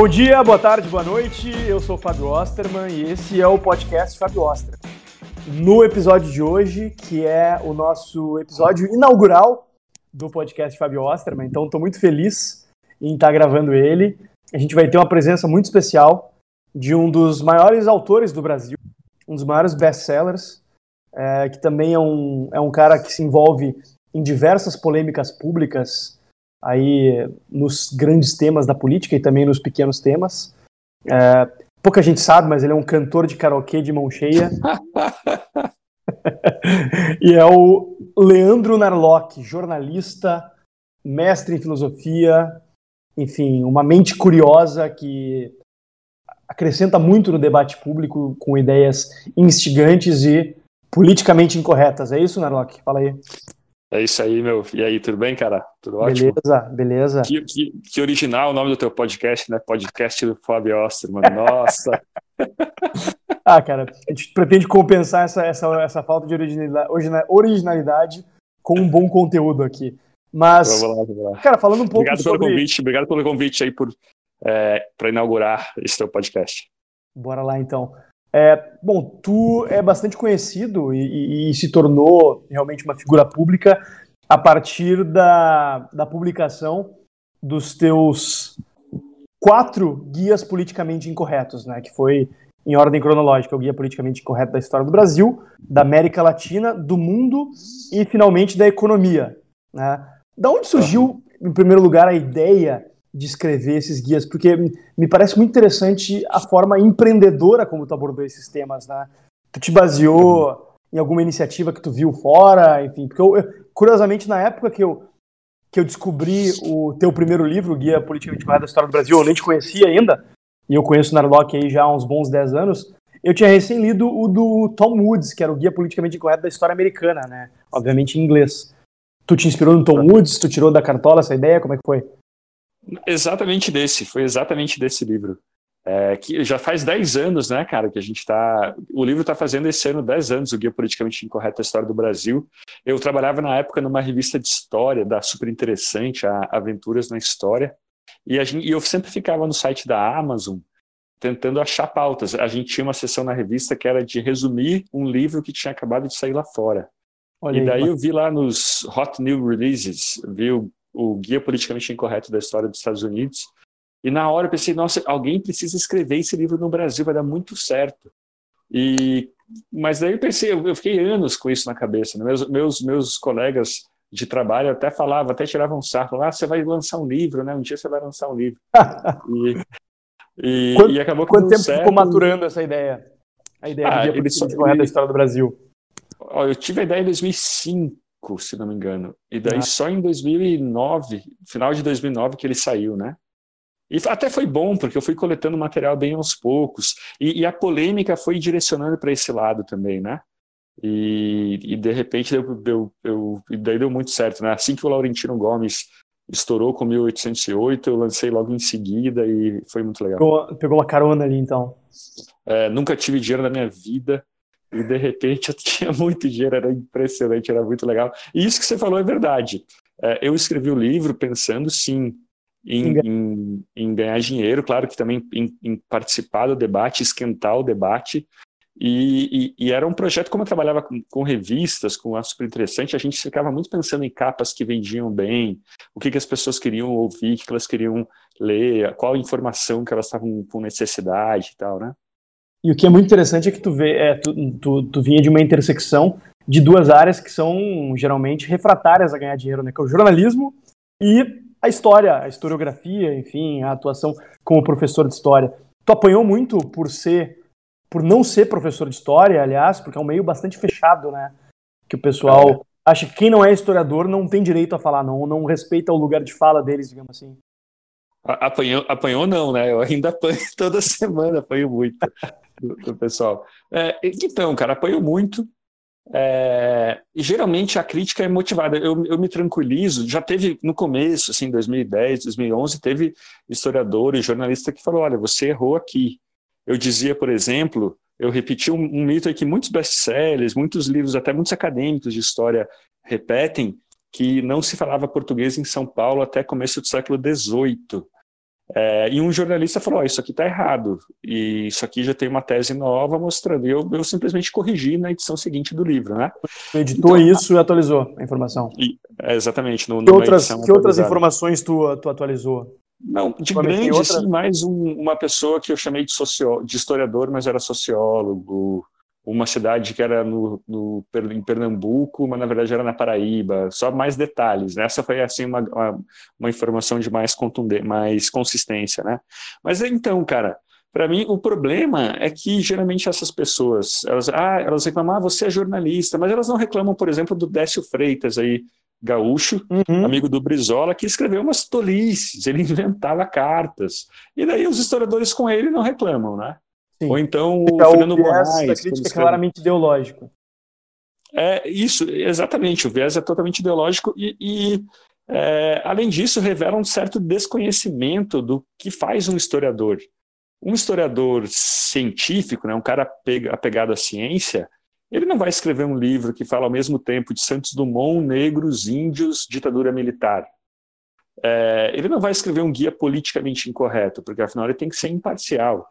Bom dia, boa tarde, boa noite. Eu sou o Fábio Osterman e esse é o podcast Fábio Osterman. No episódio de hoje, que é o nosso episódio inaugural do podcast Fábio Osterman, então estou muito feliz em estar gravando ele. A gente vai ter uma presença muito especial de um dos maiores autores do Brasil, um dos maiores best-sellers, é, que também é um, é um cara que se envolve em diversas polêmicas públicas aí nos grandes temas da política e também nos pequenos temas. É, pouca gente sabe, mas ele é um cantor de karaokê de mão cheia. e é o Leandro Narlock, jornalista, mestre em filosofia, enfim, uma mente curiosa que acrescenta muito no debate público com ideias instigantes e politicamente incorretas. É isso, Narlock? Fala aí. É isso aí, meu. E aí, tudo bem, cara? Tudo ótimo? Beleza, beleza. Que, que, que original o nome do teu podcast, né? Podcast do Fábio Osterman. Nossa! ah, cara, a gente pretende compensar essa, essa, essa falta de originalidade, originalidade com um bom conteúdo aqui. Mas, vamos lá, vamos lá. cara, falando um pouco obrigado sobre... pelo convite, obrigado pelo convite aí por, é, para inaugurar esse teu podcast. Bora lá, então. É, bom, tu é bastante conhecido e, e, e, se tornou realmente uma figura pública a partir da, da publicação dos teus quatro guias politicamente incorretos, né? Que foi em ordem cronológica, o guia politicamente incorreto da história do Brasil, da América Latina, do mundo e finalmente da economia. Né? Da onde surgiu, em primeiro lugar, a ideia de escrever esses guias, porque me parece muito interessante a forma empreendedora como tu abordou esses temas, né? Tu te baseou em alguma iniciativa que tu viu fora, enfim, porque eu, curiosamente na época que eu que eu descobri o teu primeiro livro, Guia Politicamente Correto da História do Brasil, eu nem te conhecia ainda, e eu conheço o Narlock aí já há uns bons 10 anos, eu tinha recém lido o do Tom Woods, que era o Guia Politicamente Correto da História Americana, né? Obviamente em inglês. Tu te inspirou no Tom Woods? Tu tirou da cartola essa ideia? Como é que foi? Exatamente desse, foi exatamente desse livro. É, que já faz 10 anos, né, cara, que a gente está. O livro está fazendo esse ano 10 anos, o Guia Politicamente Incorreto da História do Brasil. Eu trabalhava na época numa revista de história, da super interessante, a Aventuras na História, e, a gente, e eu sempre ficava no site da Amazon tentando achar pautas. A gente tinha uma sessão na revista que era de resumir um livro que tinha acabado de sair lá fora. Olha e daí aí, eu vi lá nos Hot New Releases, vi o o Guia Politicamente Incorreto da História dos Estados Unidos. E na hora eu pensei, nossa, alguém precisa escrever esse livro no Brasil, vai dar muito certo. E, mas daí eu pensei, eu, fiquei anos com isso na cabeça. Né? Meus, meus, meus colegas de trabalho até falavam, até tiravam um sarro, ah, você vai lançar um livro, né? Um dia você vai lançar um livro. e, e, quanto, e acabou Quanto tempo certo. ficou maturando essa ideia? A ideia ah, do Politicamente Incorreto da História do Brasil? Eu tive a ideia em 2005 se não me engano. E daí ah. só em 2009, final de 2009 que ele saiu, né? E até foi bom, porque eu fui coletando material bem aos poucos. E, e a polêmica foi direcionando para esse lado também, né? E, e de repente deu, deu, deu, daí deu muito certo, né? Assim que o Laurentino Gomes estourou com 1808, eu lancei logo em seguida e foi muito legal. Pegou, pegou uma carona ali, então. É, nunca tive dinheiro na minha vida, e de repente eu tinha muito dinheiro, era impressionante, era muito legal. E isso que você falou é verdade. É, eu escrevi o livro pensando, sim, em, em, em, ganhar dinheiro, claro que também em, em, participar do debate, esquentar o debate. E, e, e era um projeto, como eu trabalhava com, com, revistas, com a super interessante, a gente ficava muito pensando em capas que vendiam bem, o que, que as pessoas queriam ouvir, o que, que elas queriam ler, qual informação que elas estavam com necessidade e tal, né? E o que é muito interessante é que tu vê, é, tu, tu, tu vinha de uma intersecção de duas áreas que são geralmente refratárias a ganhar dinheiro, né? Que é o jornalismo e a história, a historiografia, enfim, a atuação como professor de história. Tu apanhou muito por ser, por não ser professor de história, aliás, porque é um meio bastante fechado, né? Que o pessoal é. acha que quem não é historiador não tem direito a falar, não, não respeita o lugar de fala deles, digamos assim. Apanhou, apanhou não, né? Eu ainda apanho toda semana, apanho muito do, do pessoal. É, então, cara, apoio muito. É, e geralmente a crítica é motivada. Eu, eu me tranquilizo. Já teve no começo, assim, 2010, 2011, teve historiador e jornalista que falou: olha, você errou aqui. Eu dizia, por exemplo, eu repeti um, um mito aí que muitos best-sellers, muitos livros, até muitos acadêmicos de história repetem, que não se falava português em São Paulo até começo do século XVIII. É, e um jornalista falou: oh, Isso aqui está errado, e isso aqui já tem uma tese nova mostrando. E eu, eu simplesmente corrigi na edição seguinte do livro. Né? Tu editou então, isso e atualizou a informação. E, é, exatamente. No, que outras, que outras informações tu, tu atualizou? Não, de grande, outra... sim, mais um, uma pessoa que eu chamei de, socio, de historiador, mas era sociólogo, uma cidade que era no, no, em Pernambuco, mas na verdade era na Paraíba, só mais detalhes. Né? Essa foi assim uma, uma, uma informação de mais contundência, mais consistência, né? Mas então, cara, para mim o problema é que geralmente essas pessoas, elas, ah, elas reclamam, ah, você é jornalista, mas elas não reclamam, por exemplo, do Décio Freitas aí, gaúcho, uhum. amigo do Brizola, que escreveu umas tolices, ele inventava cartas. E daí os historiadores com ele não reclamam, né? Sim. Ou então o então, Fernando Moraes. A crítica é claramente ideológico. É isso, exatamente. O viés é totalmente ideológico e, e é, além disso, revela um certo desconhecimento do que faz um historiador. Um historiador científico, né, um cara apegado à ciência, ele não vai escrever um livro que fala ao mesmo tempo de Santos Dumont, negros, índios, ditadura militar. É, ele não vai escrever um guia politicamente incorreto, porque afinal ele tem que ser imparcial.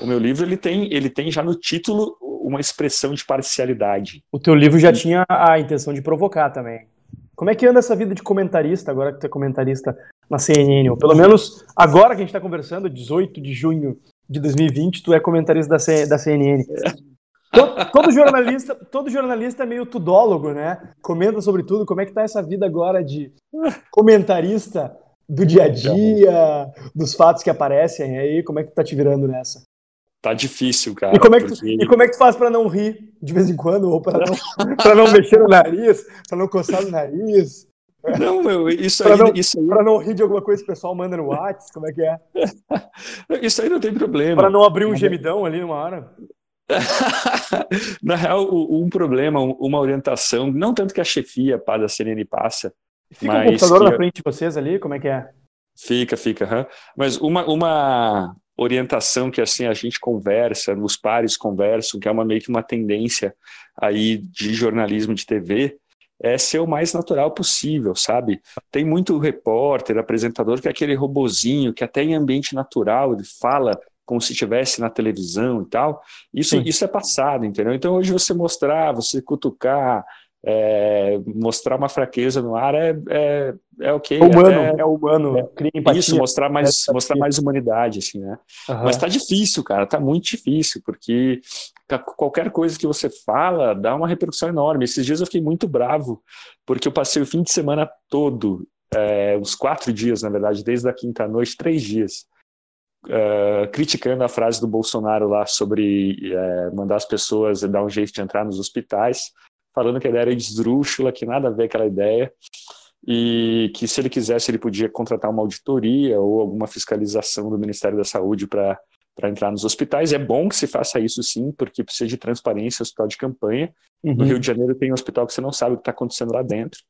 O meu livro ele tem, ele tem já no título uma expressão de parcialidade. O teu livro já tinha a intenção de provocar também. Como é que anda essa vida de comentarista, agora que tu é comentarista na CNN? Ou pelo menos agora que a gente está conversando, 18 de junho de 2020, tu é comentarista da, C, da CNN. Todo, todo, jornalista, todo jornalista é meio tudólogo, né? Comenta sobre tudo. Como é que tá essa vida agora de comentarista do dia a dia, dos fatos que aparecem aí? Como é que tá te virando nessa? Tá difícil, cara. E como é que, porque... tu, e como é que tu faz para não rir de vez em quando? Ou para não, não mexer no nariz, para não coçar no nariz? Não, meu, isso pra aí. Não, isso aí... Para não rir de alguma coisa que o pessoal manda no WhatsApp, como é que é? isso aí não tem problema. Para não abrir um gemidão ali numa hora. Na real, um problema, uma orientação, não tanto que a chefia da CNN passa. Fica o computador na frente de vocês ali, como é que é? Fica, fica. Mas uma, uma orientação que assim a gente conversa, os pares conversam, que é uma meio que uma tendência aí de jornalismo de TV, é ser o mais natural possível, sabe? Tem muito repórter, apresentador que é aquele robozinho que até em ambiente natural ele fala como se estivesse na televisão e tal. Isso, isso é passado, entendeu? Então hoje você mostrar, você cutucar, é, mostrar uma fraqueza no ar é, é, é ok. É humano, é, é humano, é, cria empatia. Isso, mostrar mais, mostrar mais humanidade, assim, né? Uhum. Mas tá difícil, cara, tá muito difícil, porque qualquer coisa que você fala dá uma repercussão enorme. Esses dias eu fiquei muito bravo, porque eu passei o fim de semana todo, é, uns quatro dias, na verdade, desde a quinta noite, três dias, Uh, criticando a frase do Bolsonaro lá sobre uh, mandar as pessoas dar um jeito de entrar nos hospitais falando que a ideia era esdrúxula, que nada a ver aquela ideia, e que se ele quisesse ele podia contratar uma auditoria ou alguma fiscalização do Ministério da Saúde para para entrar nos hospitais. É bom que se faça isso sim, porque precisa de transparência, hospital de campanha. Uhum. No Rio de Janeiro tem um hospital que você não sabe o que está acontecendo lá dentro.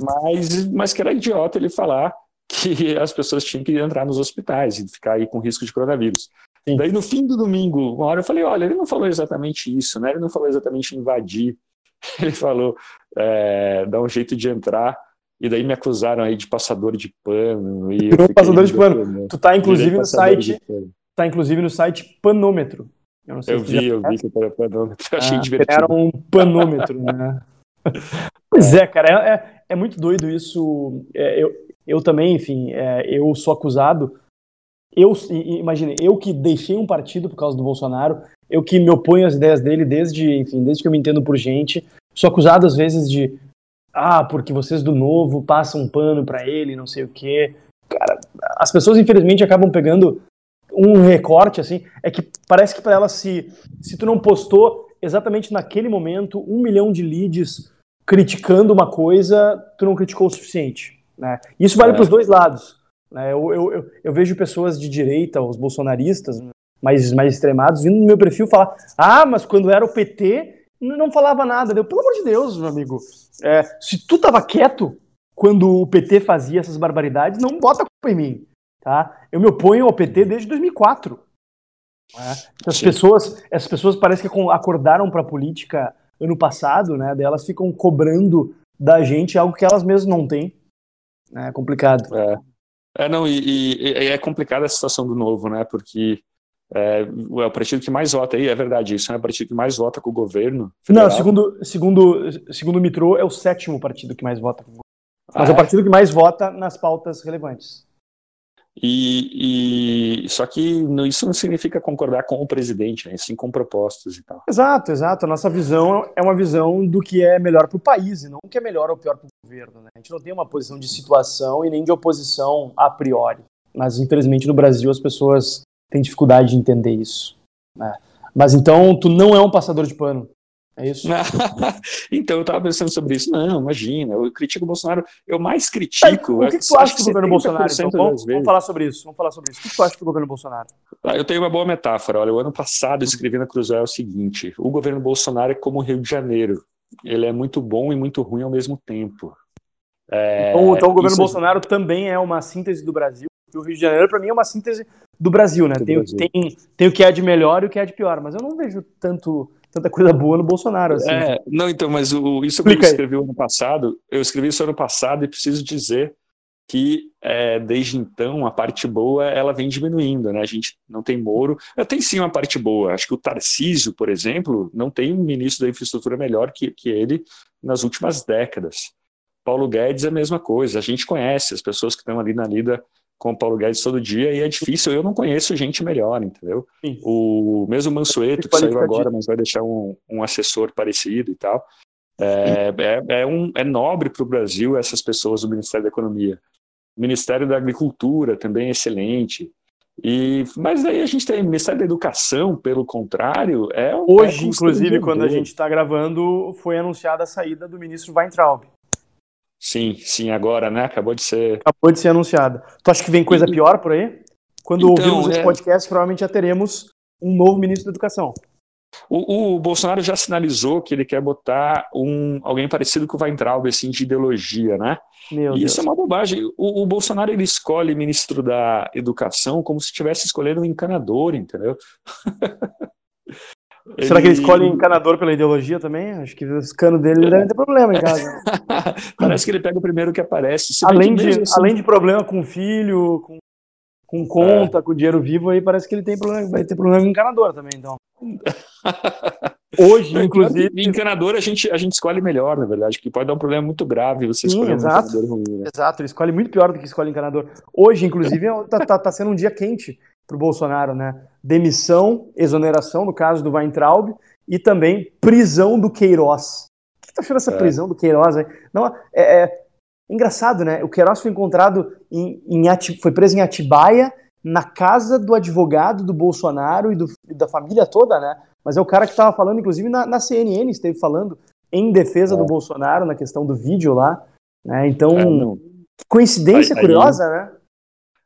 Mas, mas que era idiota ele falar que as pessoas tinham que entrar nos hospitais e ficar aí com risco de coronavírus. Sim. Daí no fim do domingo, uma hora eu falei, olha, ele não falou exatamente isso, né? Ele não falou exatamente invadir ele falou, é, dá um jeito de entrar, e daí me acusaram aí de passador de pano. E passador de pano. Tu tá inclusive no site. Tá inclusive no site Panômetro. Eu, eu vi, eu vi que era panômetro. Achei ah, divertido. Era um panômetro, né? pois é, cara, é, é, é muito doido isso. É, eu, eu também, enfim, é, eu sou acusado. Eu, imagine, eu que deixei um partido por causa do Bolsonaro, eu que me oponho às ideias dele desde, enfim, desde que eu me entendo por gente, sou acusado às vezes de ah, porque vocês do novo passam um pano para ele, não sei o quê. Cara, as pessoas infelizmente acabam pegando um recorte assim, é que parece que para elas se se tu não postou exatamente naquele momento um milhão de leads criticando uma coisa, tu não criticou o suficiente, né? Isso vale é. para os dois lados. Né? Eu, eu, eu, eu, vejo pessoas de direita, os bolsonaristas, mais, mais extremados, vindo no meu perfil falar: ah, mas quando era o PT, não falava nada. Deu, pelo amor de Deus, meu amigo. É, se tu tava quieto quando o PT fazia essas barbaridades, não bota a culpa em mim. Tá? Eu me oponho ao PT desde 2004. Né? As pessoas, essas pessoas parecem que acordaram para a política ano passado, né? Daí elas ficam cobrando da gente algo que elas mesmas não têm. É complicado. É. É, não, e, e, e é complicada a situação do novo, né? Porque é, é, o partido que mais vota aí, é verdade isso, é o partido que mais vota com o governo. Federal. Não, segundo, segundo, segundo o Mitro, é o sétimo partido que mais vota com o governo. Mas ah, é o partido que mais vota nas pautas relevantes. E, e, só que isso não significa concordar com o presidente, né? sim com propostas e tal. Exato, exato. A nossa visão é uma visão do que é melhor para o país e não o que é melhor ou pior para o governo. Né? A gente não tem uma posição de situação e nem de oposição a priori. Mas infelizmente no Brasil as pessoas têm dificuldade de entender isso. Né? Mas então tu não é um passador de pano. É isso? então, eu estava pensando sobre isso. Não, imagina, eu critico o Bolsonaro. Eu mais critico. É, o que, que tu acha do governo Bolsonaro? Então, vamos, vamos, falar sobre isso. Vamos falar sobre isso. O que tu acha do governo Bolsonaro? Ah, eu tenho uma boa metáfora. Olha, o ano passado eu escrevi na Cruzoé o seguinte: o governo Bolsonaro é como o Rio de Janeiro. Ele é muito bom e muito ruim ao mesmo tempo. É, então, então, o governo Bolsonaro também é uma síntese do Brasil. o Rio de Janeiro, para mim, é uma síntese do Brasil, né? Do tem, Brasil. Tem, tem o que é de melhor e o que é de pior, mas eu não vejo tanto tanta coisa boa no Bolsonaro. Assim. É, não, então, mas o, isso que eu escrevi ano passado, eu escrevi isso ano passado e preciso dizer que é, desde então a parte boa ela vem diminuindo, né? A gente não tem Moro, tem sim uma parte boa. Acho que o Tarcísio, por exemplo, não tem um ministro da infraestrutura melhor que, que ele nas últimas décadas. Paulo Guedes é a mesma coisa. A gente conhece as pessoas que estão ali na lida com o Paulo Guedes todo dia e é difícil, eu não conheço gente melhor, entendeu? Sim. O mesmo Mansueto, que saiu agora, mas vai deixar um, um assessor parecido e tal. É, é, é, um, é nobre para o Brasil essas pessoas do Ministério da Economia. O Ministério da Agricultura também é excelente. E, mas aí a gente tem o Ministério da Educação, pelo contrário, é Hoje, é inclusive, quando a gente está gravando, foi anunciada a saída do ministro Weintraub. Sim, sim, agora, né? Acabou de ser. Acabou de ser anunciada. Tu acha que vem coisa pior por aí? Quando então, ouvirmos é... esse podcast, provavelmente já teremos um novo ministro da Educação. O, o, Bolsonaro já sinalizou que ele quer botar um, alguém parecido com o Weintraub, assim, de ideologia, né? Meu e Deus. isso é uma bobagem. O, o, Bolsonaro ele escolhe ministro da Educação como se estivesse escolhendo um encanador, entendeu? Será que ele escolhe encanador pela ideologia também? Acho que os canos dele devem ter problema em casa. Parece que ele pega o primeiro que aparece. além, de, assim... além de problema com filho, com, com conta, é. com dinheiro vivo, aí parece que ele tem problema, vai ter problema com encanador também, então. Hoje, inclusive. Encanador a gente, a gente escolhe melhor, na verdade, porque pode dar um problema muito grave você Sim, escolher exato, um encanador ruim. Né? Exato, ele escolhe muito pior do que escolhe encanador. Hoje, inclusive, é tá, tá, tá sendo um dia quente para o Bolsonaro, né? Demissão, exoneração, no caso do Weintraub, e também prisão do Queiroz. O que tá achando essa é. prisão do Queiroz? Aí? Não, é, é, engraçado, né? O Queiroz foi encontrado em, em foi preso em Atibaia, na casa do advogado do Bolsonaro e, do, da família toda, né? Mas é o cara que estava falando, inclusive na, na, CNN, esteve falando em defesa é. do Bolsonaro na questão do vídeo lá. Né? Então, é, coincidência aí, curiosa, aí, né?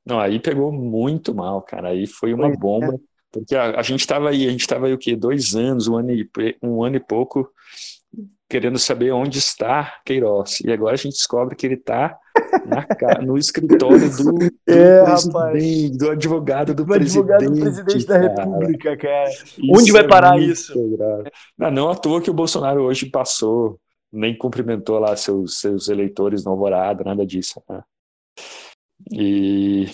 Não, aí pegou muito mal, cara. Aí foi uma é. bomba. Porque a, a gente estava aí, a gente estava aí o quê? Dois anos, um ano, e, um ano e pouco, querendo saber onde está Queiroz. E agora a gente descobre que ele está no escritório do, do, é, rapaz. do advogado do, do presidente. advogado do presidente da República, cara. Isso onde vai é parar isso? Não, não à toa que o Bolsonaro hoje passou, nem cumprimentou lá seus, seus eleitores no Alvorada, nada disso. Né? E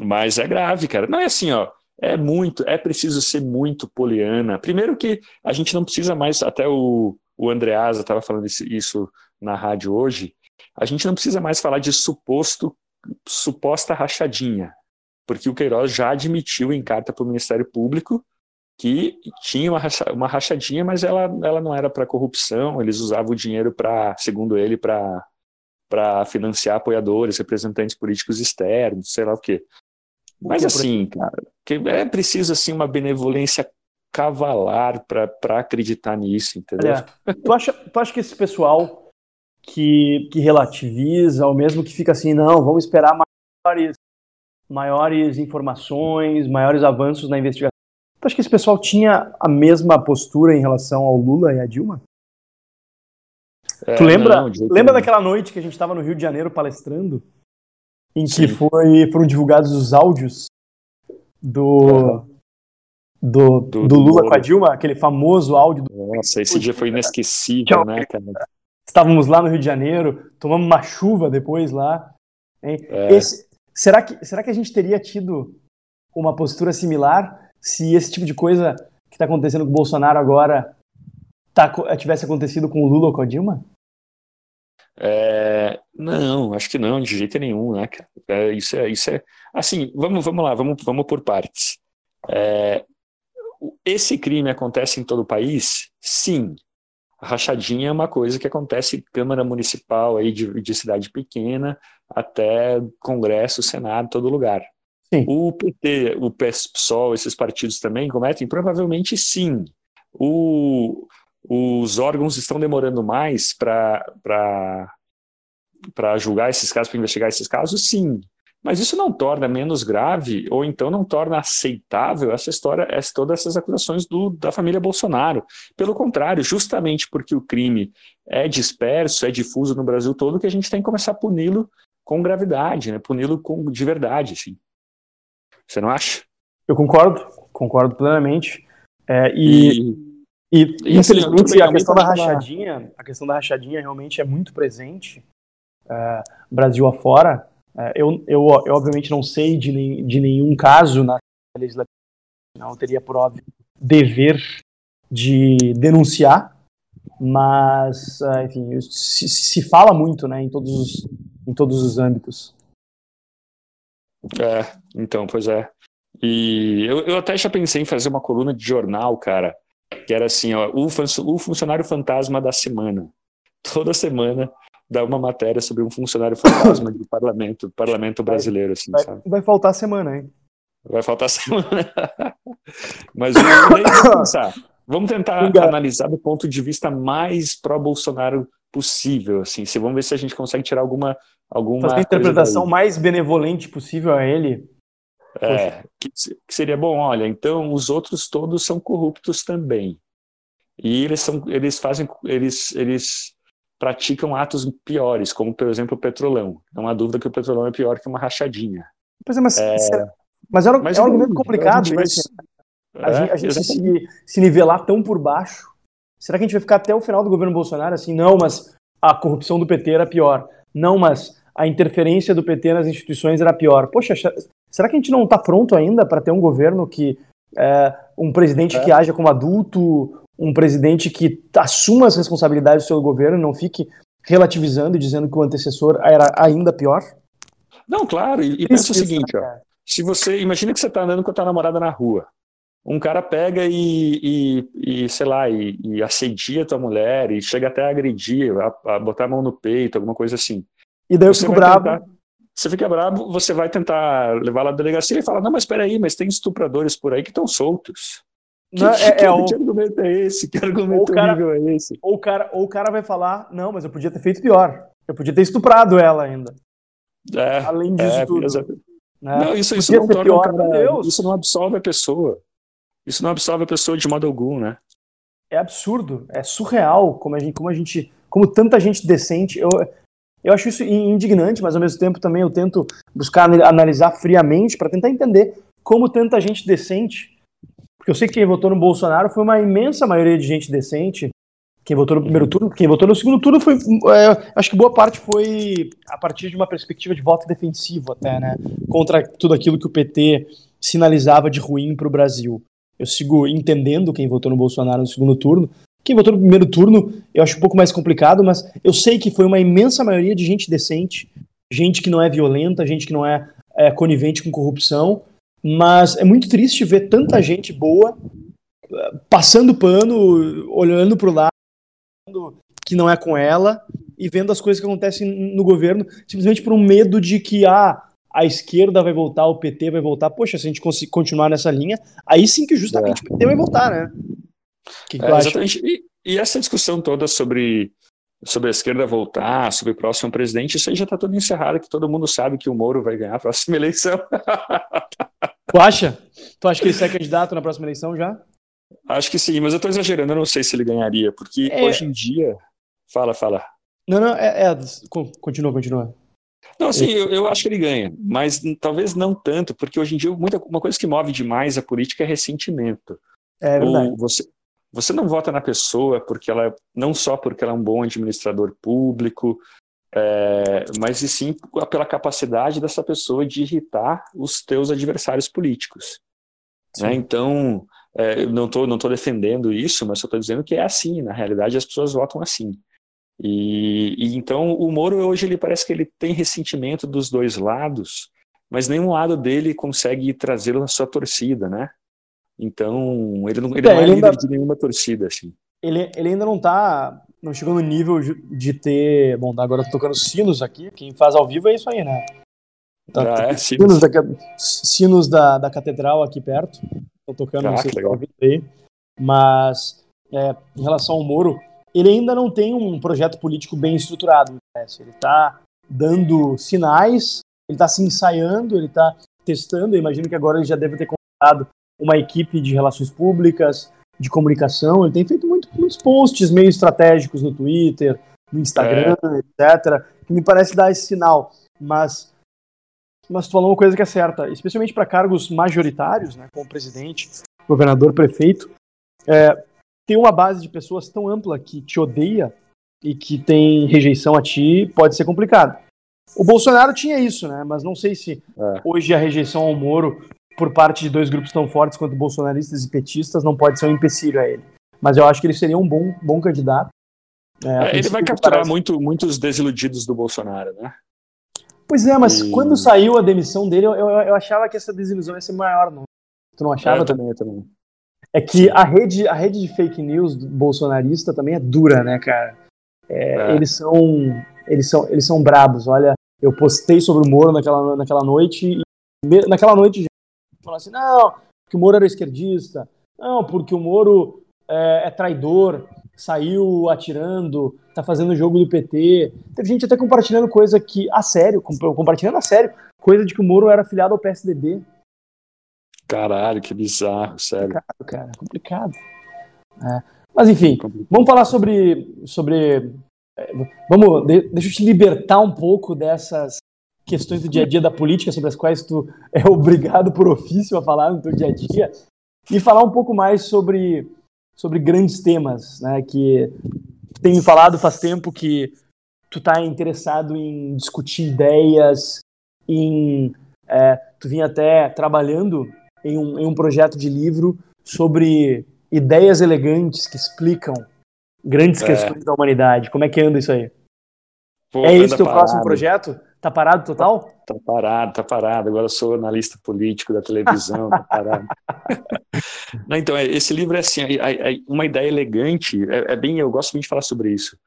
mas é grave, cara. Não é assim, ó. É muito, é preciso ser muito poliana. Primeiro que a gente não precisa mais, até o, o Andreasa estava falando isso na rádio hoje, a gente não precisa mais falar de suposto, suposta rachadinha, porque o Queiroz já admitiu em carta para o Ministério Público que tinha uma, racha, uma rachadinha, mas ela, ela não era para corrupção, eles usavam o dinheiro para, segundo ele, para financiar apoiadores, representantes políticos externos, sei lá o quê. Mas assim, cara, é preciso assim uma benevolência cavalar para acreditar nisso, entendeu? É. Tu, acha, tu acha que esse pessoal que, que relativiza, ou mesmo que fica assim, não, vamos esperar maiores, maiores informações, maiores avanços na investigação, tu acha que esse pessoal tinha a mesma postura em relação ao Lula e a Dilma? É, tu lembra, não, lembra daquela noite que a gente estava no Rio de Janeiro palestrando? Em que foi, foram divulgados os áudios do, do, do, do, Lula do com a Dilma, aquele famoso áudio. Do... Nossa, esse dia foi inesquecível, né, cara? Estávamos lá no Rio de Janeiro, tomamos uma chuva depois lá. É. Esse, será que, será que a gente teria tido uma postura similar se esse tipo de coisa que está acontecendo com o Bolsonaro agora tá, tivesse acontecido com o Lula ou com a Dilma? É, não, acho que não, de jeito nenhum, né, cara? É, isso é, isso é, assim, vamos, vamos lá, vamos, vamos por partes. É, esse crime acontece em todo o país? Sim. A rachadinha é uma coisa que acontece em Câmara Municipal aí de, de cidade pequena até Congresso, Senado, todo lugar. Sim. O PT, o PSOL, esses partidos também cometem? Provavelmente sim. O, os órgãos estão demorando mais para julgar esses casos, para investigar esses casos? Sim. Mas isso não torna menos grave, ou então não torna aceitável essa história, essa, todas essas acusações do, da família Bolsonaro. Pelo contrário, justamente porque o crime é disperso, é difuso no Brasil todo, que a gente tem que começar a puni-lo com gravidade, né? puni-lo de verdade. Assim. Você não acha? Eu concordo, concordo plenamente. É, e, e, e, e, infelizmente a questão da rachadinha, a questão da rachadinha realmente é muito presente é, Brasil afora. É, eu, eu, eu, obviamente, não sei de, de nenhum caso na legislação, não teria, por óbvio, dever de denunciar, mas, é, enfim, se, se fala muito né, em, todos os, em todos os âmbitos. É, então, pois é. E eu, eu até já pensei em fazer uma coluna de jornal, cara, que era assim, ó, o, o funcionário fantasma da semana. Toda semana dar uma matéria sobre um funcionário fantasma do parlamento, parlamento brasileiro, assim, vai, sabe? Vai faltar semana, hein? Vai faltar semana. Mas vamos pensar. Vamos tentar analisar do ponto de vista mais pró-Bolsonaro possível, assim. Se vamos ver se a gente consegue tirar alguma alguma Fazer a interpretação mais benevolente possível a ele. É, que, que seria bom, olha, então os outros todos são corruptos também. E eles são eles fazem eles eles praticam atos piores, como, por exemplo, o petrolão. Não há dúvida que o petrolão é pior que uma rachadinha. Pois é, mas, é, mas é um, mas é um argumento complicado a gente, a gente, a gente se, se nivelar tão por baixo. Será que a gente vai ficar até o final do governo Bolsonaro assim? Não, mas a corrupção do PT era pior. Não, mas a interferência do PT nas instituições era pior. Poxa, será que a gente não está pronto ainda para ter um governo que é, um presidente é. que haja como adulto, um presidente que assuma as responsabilidades do seu governo, não fique relativizando e dizendo que o antecessor era ainda pior? Não, claro, e, e pensa o seguinte, ó, se você, imagina que você está andando com a tua namorada na rua, um cara pega e, e, e sei lá, e, e, assedia tua mulher e chega até a agredir, a, a, botar a mão no peito, alguma coisa assim. E daí eu fico bravo. Tentar, você fica bravo, você vai tentar levar lá na delegacia e fala, não, mas espera aí, mas tem estupradores por aí que estão soltos. Não, que, é, que, é, que argumento é esse? Que argumento cara, horrível é esse? Ou o, cara, ou o cara vai falar, não, mas eu podia ter feito pior. Eu podia ter estuprado ela ainda. É, Além disso é, tudo. Né? Não, isso, isso não torna pior, cara, Isso não absolve a pessoa. Isso não absolve a pessoa de modo algum, né? É absurdo, é surreal como a gente, como a gente, como tanta gente decente. Eu, eu acho isso indignante, mas ao mesmo tempo também eu tento buscar analisar friamente para tentar entender como tanta gente decente porque eu sei que quem votou no Bolsonaro foi uma imensa maioria de gente decente. Quem votou no primeiro turno, quem votou no segundo turno foi. É, acho que boa parte foi a partir de uma perspectiva de voto defensivo, até, né? Contra tudo aquilo que o PT sinalizava de ruim para o Brasil. Eu sigo entendendo quem votou no Bolsonaro no segundo turno. Quem votou no primeiro turno, eu acho um pouco mais complicado, mas eu sei que foi uma imensa maioria de gente decente, gente que não é violenta, gente que não é, é conivente com corrupção, mas é muito triste ver tanta gente boa eh, passando pano, olhando para o lado que não é com ela e vendo as coisas que acontecem no governo simplesmente por um medo de que ah, a esquerda vai voltar, o PT vai voltar. Poxa, se a gente continuar nessa linha, aí sim que justamente é. o PT vai voltar, né? Que que é, exatamente. E, e, essa discussão toda sobre, sobre a esquerda voltar, sobre o próximo presidente, isso aí já está tudo encerrado, que todo mundo sabe que o Moro vai ganhar a próxima eleição. Tu acha? Tu acha que ele será candidato na próxima eleição já? Acho que sim, mas eu tô exagerando, eu não sei se ele ganharia, porque é... hoje em dia. Fala, fala. Não, não, é. é... Continua, continua. Não, sim, eu, eu, acho que ele ganha, mas talvez não tanto, porque hoje em dia muita, uma coisa que move demais a política é ressentimento. É verdade. você, você não vota na pessoa porque ela não só porque ela é um bom administrador público, é, mas e sim pela capacidade dessa pessoa de irritar os teus adversários políticos. Né? Então, é, não estou não tô defendendo isso, mas só estou dizendo que é assim. Na realidade, as pessoas votam assim. E, e, então o Moro hoje ele parece que ele tem ressentimento dos dois lados, mas nenhum lado dele consegue trazê-lo na sua torcida, né? Então ele não, ele é, não é ele líder ainda, de nenhuma torcida, assim. Ele, ele ainda não tá, não chegou no nível de ter, bom, agora tô tocando sinos aqui, quem faz ao vivo é isso aí, né? Tá, ah, é, sinos, da, sinos da, da catedral aqui perto, tô tocando, ah, não sei se legal. aí, mas é, em relação ao Moro, ele ainda não tem um projeto político bem estruturado, me parece. Ele está dando sinais, ele está se ensaiando, ele está testando. Eu imagino que agora ele já deve ter contratado uma equipe de relações públicas, de comunicação. Ele tem feito muito, muitos posts meio estratégicos no Twitter, no Instagram, é. etc., que me parece dar esse sinal. Mas, mas tu falou uma coisa que é certa, especialmente para cargos majoritários, né, como presidente, governador, prefeito, é, ter uma base de pessoas tão ampla que te odeia e que tem rejeição a ti pode ser complicado. O Bolsonaro tinha isso, né? Mas não sei se é. hoje a rejeição ao Moro por parte de dois grupos tão fortes quanto bolsonaristas e petistas não pode ser um empecilho a ele. Mas eu acho que ele seria um bom, bom candidato. É, é ele vai capturar parece... muito, muitos desiludidos do Bolsonaro, né? Pois é, mas e... quando saiu a demissão dele, eu, eu, eu, achava que essa desilusão ia ser maior, não? Tu não achava? É, eu também, eu também. É que a rede, a rede de fake news bolsonarista também é dura, né, cara? É, é. Eles são eles são eles são brabos. Olha, eu postei sobre o Moro naquela, naquela noite e naquela noite já falaram assim, não, que o Moro era esquerdista, não, porque o Moro é, é traidor, saiu atirando, tá fazendo o jogo do PT. Teve gente até compartilhando coisa que, a sério, compartilhando a sério, coisa de que o Moro era afiliado ao PSDB. Caralho, que bizarro, sério. Complicado, cara, complicado. É. Mas enfim, vamos falar sobre. sobre é, vamos, deixa eu te libertar um pouco dessas questões do dia a dia da política, sobre as quais tu é obrigado por ofício a falar no teu dia a dia, e falar um pouco mais sobre, sobre grandes temas, né? Que tenho falado faz tempo que tu tá interessado em discutir ideias, em. É, tu vinha até trabalhando em um, em um projeto de livro sobre ideias elegantes que explicam grandes é. questões da humanidade. Como é que anda isso aí? Pô, é esse teu próximo projeto? Tá parado total? Tá, tá, parado, tá parado. Agora eu sou analista político da televisão, tá parado. Não, então, é, esse livro é assim, é, é uma ideia elegante, é, é, bem, eu gosto muito de falar sobre isso.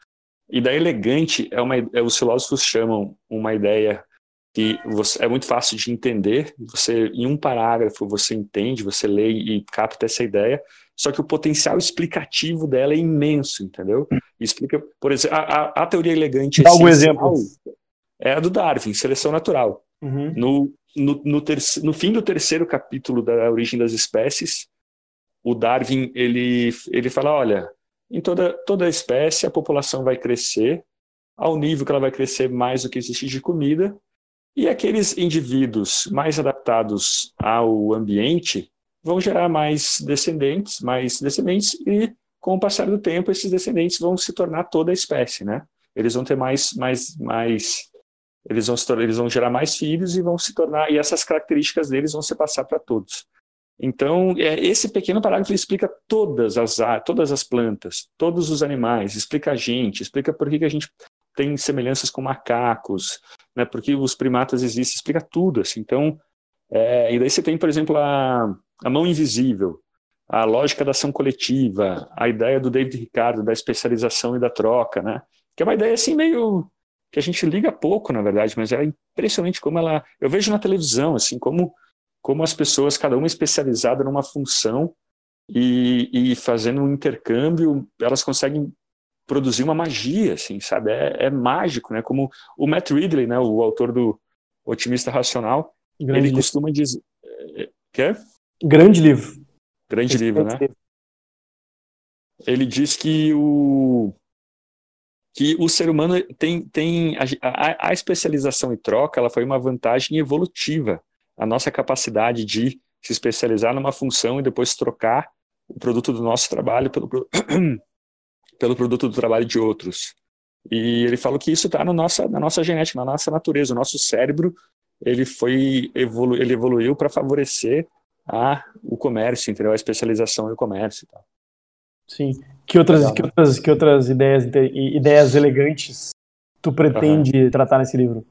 Ideia elegante é uma, é, os filósofos chamam uma ideia que você, é muito fácil de entender. Você, em um parágrafo, você entende, você lê e capta essa ideia. Só que o potencial explicativo dela é imenso, entendeu? Explica, por exemplo, a, a, a teoria elegante. Dá algum exemplo? É a do Darwin, seleção natural. Uhum. No, no, no, no fim do terceiro capítulo da origem das espécies, o Darwin ele, ele fala: olha, em toda, toda espécie a população vai crescer ao nível que ela vai crescer mais do que existe de comida, e aqueles indivíduos mais adaptados ao ambiente vão gerar mais descendentes, mais descendentes e com o passar do tempo esses descendentes vão se tornar toda a espécie, né? Eles vão ter mais mais mais eles vão tornar, eles vão gerar mais filhos e vão se tornar e essas características deles vão se passar para todos. Então, é, esse pequeno parágrafo explica todas as todas as plantas, todos os animais, explica a gente, explica por que, que a gente tem semelhanças com macacos, né, porque os primatas existem, explica tudo, assim, então, é, e daí você tem, por exemplo, a, a mão invisível, a lógica da ação coletiva, a ideia do David Ricardo da especialização e da troca, né, que é uma ideia, assim, meio, que a gente liga pouco, na verdade, mas é impressionante como ela, eu vejo na televisão, assim, como, como as pessoas, cada uma especializada numa função, e, e, fazendo um intercâmbio, elas conseguem produzir uma magia, assim, sabe? É, é, mágico, né? Como o Matt Ridley, né? O autor do Otimista Racional, Grande ele livro. costuma dizer... É, quer? Grande livro. Grande Esse livro, né? Livro. Ele diz que o que o ser humano tem, tem a, a, especialização e troca, ela foi uma vantagem evolutiva. A nossa capacidade de se especializar numa função e depois trocar o produto do nosso trabalho pelo, pelo produto do trabalho de outros. E ele falou que isso está na nossa, na nossa genética, na nossa natureza. O nosso cérebro ele foi evolu ele evoluiu para favorecer a, o comércio, entendeu? A especialização e o comércio. Tá? Sim. Que outras, Legal, que, outras, que outras ideias, ideias elegantes tu pretende uhum. tratar nesse livro?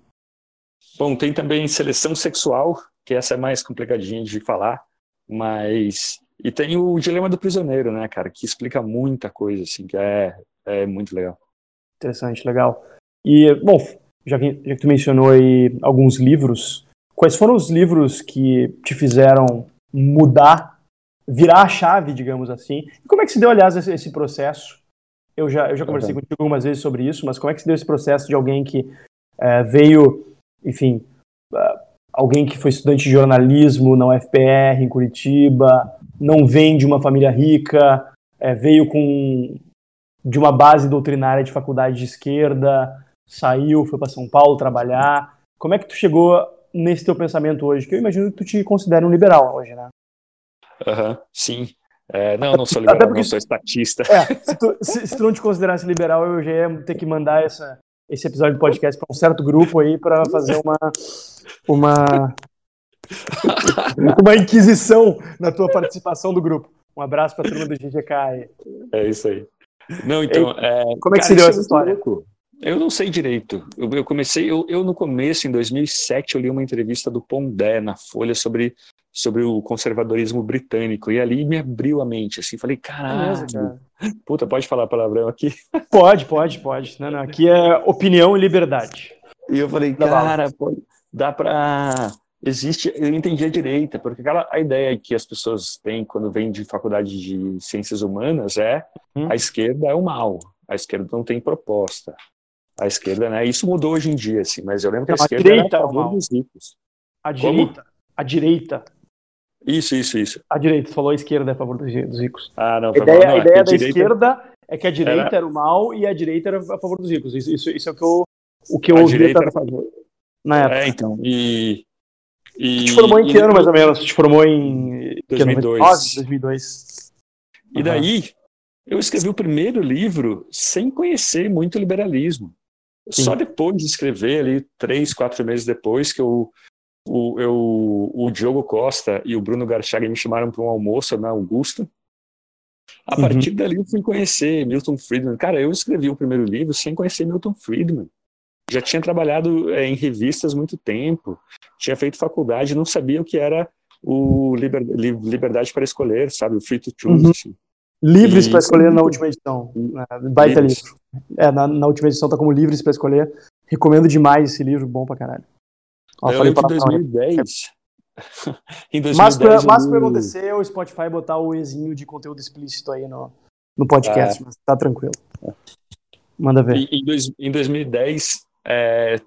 Bom, tem também seleção sexual, que essa é mais complicadinha de falar, mas e tem o dilema do prisioneiro, né, cara, que explica muita coisa, assim, que é, é muito legal. Interessante, legal. E, bom, já que, já que tu mencionou aí alguns livros, quais foram os livros que te fizeram mudar, virar a chave, digamos assim? E como é que se deu, aliás, esse, esse processo? Eu já, eu já conversei uhum. contigo algumas vezes sobre isso, mas como é que se deu esse processo de alguém que é, veio, enfim, uh, alguém que foi estudante de jornalismo na UFPR, em Curitiba, não vem de uma família rica, é, veio com de uma base doutrinária de faculdade de esquerda, saiu, foi para São Paulo trabalhar. Como é que tu chegou nesse teu pensamento hoje? Que eu imagino que tu te considera um liberal hoje, né? Uhum, sim. É, não, não sou liberal, porque, não sou estatista. É, se, tu, se, se, tu, não te considerasse liberal, eu já ia ter que mandar essa, esse episódio do podcast para um certo grupo aí para fazer uma, uma, uma inquisição na tua participação do grupo. Um abraço para a turma do GGK aí. É isso aí. Não, então. É, Como é que cara, se deu essa história? Eu não sei direito. Eu, eu comecei, eu, eu, no começo, em 2007, eu li uma entrevista do Pondé na Folha sobre, sobre o conservadorismo britânico e ali me abriu a mente, assim, falei, caralho, cara. puta, pode falar palavrão aqui? Pode, pode, pode. Não, não, aqui é opinião e liberdade. E eu falei, cara, pode, dá pra existe, eu entendi a direita, porque aquela a ideia que as pessoas têm quando vêm de faculdade de ciências humanas é hum. a esquerda é o mal, a esquerda não tem proposta. A esquerda, né? Isso mudou hoje em dia, assim, mas eu lembro que a, a esquerda direita era a favor dos ricos. A direita, Como? a direita. Isso, isso, isso. A direita, falou a esquerda é a favor dos ricos. Ah, não, a ideia, não, a ideia a da direita... esquerda é que a direita era... era... o mal e a direita era a favor dos ricos. Isso, isso, isso é o que eu, o que eu a ouvi direita a favor. Na época. É, então. E, e, te formou em que ano, mais ou menos? Te formou em 2002. 2002. E daí, eu escrevi o primeiro livro sem conhecer muito liberalismo. Sim. Só depois de escrever, ali, três, quatro meses depois, que eu, o, eu, o Diogo Costa e o Bruno Garchaga me chamaram para um almoço na Augusta. A uhum. partir dali eu fui conhecer Milton Friedman. Cara, eu escrevi o primeiro livro sem conhecer Milton Friedman já tinha trabalhado é, em revistas muito tempo, tinha feito faculdade, não sabia o que era o liber, Liberdade para Escolher, sabe? O Free to Choose. Uhum. Assim. Livres para escolher na última edição. Né? Baita livros. livro. É, na, na, última edição tá como Livres para escolher. Recomendo demais esse livro, bom pra caralho. Ó, eu que em 2010. em 2010 mas pra, mas pra acontecer o Spotify botar o Ezinho de conteúdo explícito aí no, no podcast, ah. mas tá tranquilo. Manda ver. em, dois, em 2010, é,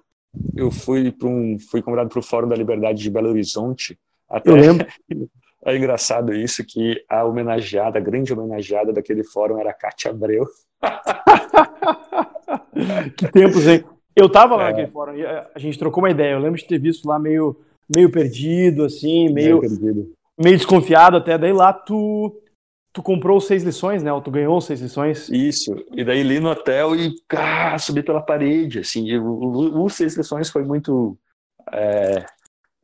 eu fui para um, fui convidado para o Fórum da Liberdade de Belo Horizonte. Até eu lembro. É engraçado isso que a homenageada, a grande homenageada daquele fórum era a Cátia Abreu. que tempos, hein? Eu tava lá é. naquele fórum, a gente trocou uma ideia. Eu lembro de ter visto lá meio, meio perdido, assim, meio, meio, perdido. meio desconfiado até. Daí lá tu tu comprou seis lições, né? Ou tu ganhou seis lições. Isso. E daí li no hotel e ah, subi pela parede, assim. o, o, seis lições foi muito é,